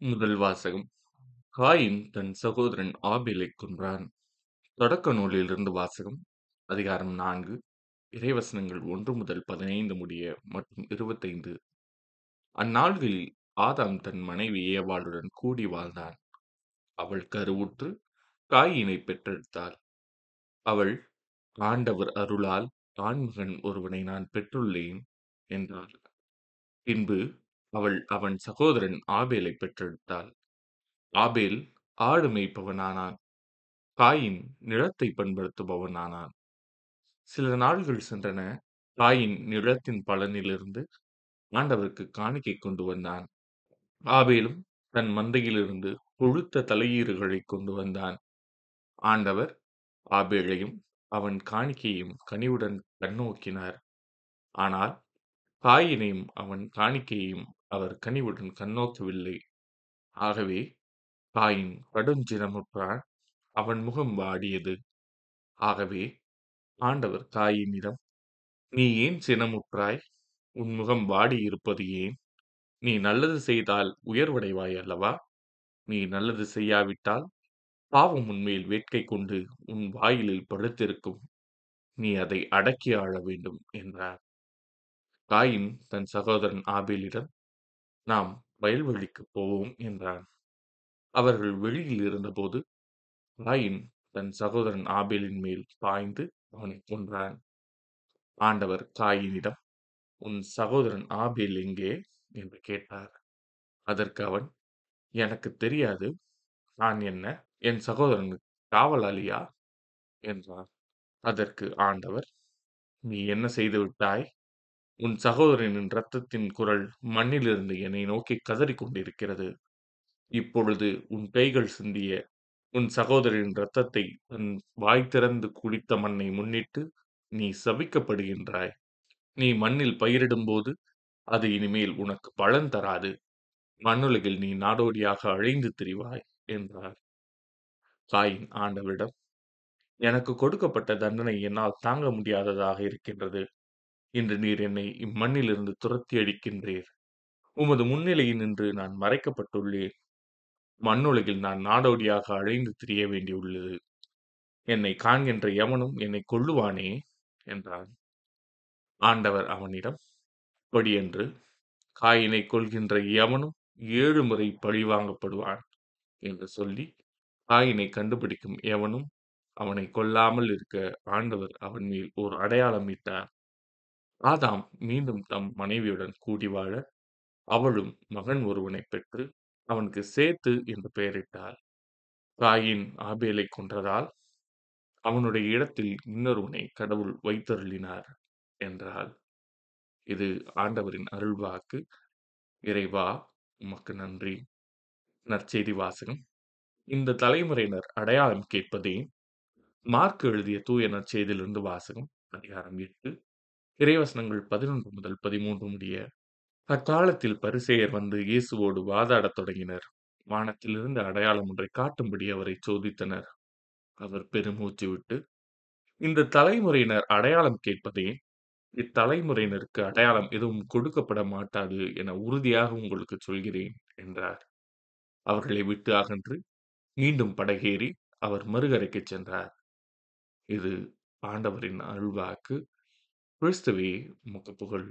முதல் வாசகம் காயின் தன் சகோதரன் ஆபேலைக் கொன்றான். தொடக்க நூலிலிருந்து வாசகம் அதிகாரம் நான்கு இறைவசனங்கள் ஒன்று முதல் பதினைந்து முடிய மற்றும் இருபத்தைந்து அந்நாள்களில் ஆதாம் தன் மனைவி ஏவாளுடன் கூடி வாழ்ந்தான். அவள் கருவுற்று காயினை பெற்றெடுத்தாள். அவள் ஆண்டவர் அருளால் ஆண்மகன் ஒருவனை நான் பெற்றுள்ளேன் என்றாள். பின்பு அவள் அவன் சகோதரன் ஆபேலைப் பெற்றெடுத்தாள். ஆபேல் ஆடு மேய்ப்பவனானான். காயின் நிலத்தை பண்படுத்துபவனானான். சில நாள்கள் சென்றன. காயின் நிலத்தின் பலனிலிருந்து ஆண்டவருக்கு காணிக்கை கொண்டு வந்தான். ஆபேலும் தன் மந்தையிலிருந்து கொழுத்த தலையீறுகளைக் கொண்டு வந்தான். ஆண்டவர் ஆபேலையும் அவன் காணிக்கையும் கனிவுடன் கண்ணோக்கினார். ஆனால் காயினையும் அவன் காணிக்கையையும் அவர் கனிவுடன் கண்ணோக்கவில்லை. ஆகவே தாயின் கடுஞ்சினமுற்றான். அவன் முகம் வாடியது. ஆகவே ஆண்டவர் தாயினிடம், நீ ஏன் சினமுற்றாய்? உன் முகம் வாடியிருப்பது ஏன்? நீ நல்லது செய்தால் உயர்வடைவாய் அல்லவா? நீ நல்லது செய்யாவிட்டால் பாவம் உன்மேல் வேட்கை கொண்டு உன் வாயிலில் படுத்திருக்கும். நீ அதை அடக்கி ஆள வேண்டும் என்றார். காயின் தன் சகோதரன் ஆபேலிடம் நாம் வயல்வெளிக்குப் போவோம் என்றான். அவர்கள் வெளியில் இருந்தபோது காயின் தன் சகோதரன் ஆபேலின் மேல் பாய்ந்து அவனைக் கொன்றான். ஆண்டவர் காயினிடம் உன் சகோதரன் ஆபேல் எங்கே? என்று கேட்டார். அதற்கு அவன் எனக்குத் தெரியாது. நான் என்ன என் சகோதரனுக்கு காவலாளியா? என்றான். அதற்கு ஆண்டவர் நீ என்ன செய்துவிட்டாய்? உன் சகோதரனின் இரத்தத்தின் குரல் மண்ணிலிருந்து என்னை நோக்கி கதறிக் கொண்டிருக்கிறது. இப்பொழுது உன் கைகள் சிந்திய உன் சகோதரின் இரத்தத்தை உன் வாய் திறந்து குடித்த மண்ணை முன்னிட்டு நீ சபிக்கப்படுகின்றாய். நீ மண்ணில் பயிரிடும்போது அது இனிமேல் உனக்கு பலன் தராது. மண்ணுலகில் நீ நாடோடியாக அழிந்து திரிவாய் என்றார். காயின் ஆண்டவரிடம் எனக்கு கொடுக்கப்பட்ட தண்டனை என்னால் தாங்க முடியாததாக இருக்கின்றது. இன்று நீர் என்னை இம்மண்ணிலிருந்து துரத்தி அடிக்கின்றீர். உமது முன்னிலையில் நின்று நான் மறைக்கப்பட்டுள்ளேன். மண்ணுலகில் நான் நாடோடியாக அழைந்து திரிய வேண்டியுள்ளது. என்னை காண்கின்ற எவனும் என்னை கொள்ளுவானே என்றான். ஆண்டவர் அவனிடம் படியென்று காயினை கொள்கின்ற எவனும் ஏழு முறை பழிவாங்கப்படுவான் என்று சொல்லி காயினை கண்டுபிடிக்கும் எவனும் அவனை கொல்லாமல் இருக்க ஆண்டவர் அவன் மேல் ஓர் அடையாளம் இட்டார். ஆதாம் மீண்டும் தம் மனைவியுடன் கூடி வாழ அவளும் மகன் ஒருவனைப் பெற்று அவனுக்கு சேத்து என்று பெயரிட்டாள். காயின் ஆபேலைக் கொன்றதால் அவனுடைய இடத்தில் இன்னொருவனை கடவுள் வைத்தருளினார் என்றாள். இது ஆண்டவரின் அருள்வாக்கு. இறைவா உமக்கு நன்றி. நற்செய்தி வாசகம் இந்த தலைமுறையினர் அடையாளம் கேட்பதே மார்க் எழுதிய தூய நற்செய்தியிலிருந்து வாசகம் அதிகாரம் எட்டு இறைவசனங்கள் பதினொன்று முதல் பதிமூன்று முடிய அக்காலத்தில் பரிசெயர் வந்து இயேசுவோடு வாதாடத் தொடங்கினர். வானத்திலிருந்து அடையாளம் ஒன்றை காட்டும்படி அவரை சோதித்தனர். அவர் பெருமூச்சு விட்டு இந்த தலைமுறையினர் அடையாளம் கேட்பதே இத்தலைமுறையினருக்கு அடையாளம் எதுவும் கொடுக்கப்பட மாட்டாது என உறுதியாக உங்களுக்கு சொல்கிறேன் என்றார். அவர்களை விட்டு அகன்று மீண்டும் படகேறி அவர் மறுகரைக்குச் சென்றார். இது ஆண்டவரின் அருள்வாக்கு. கிறிஸ்துவே உமக்கு புகழ்.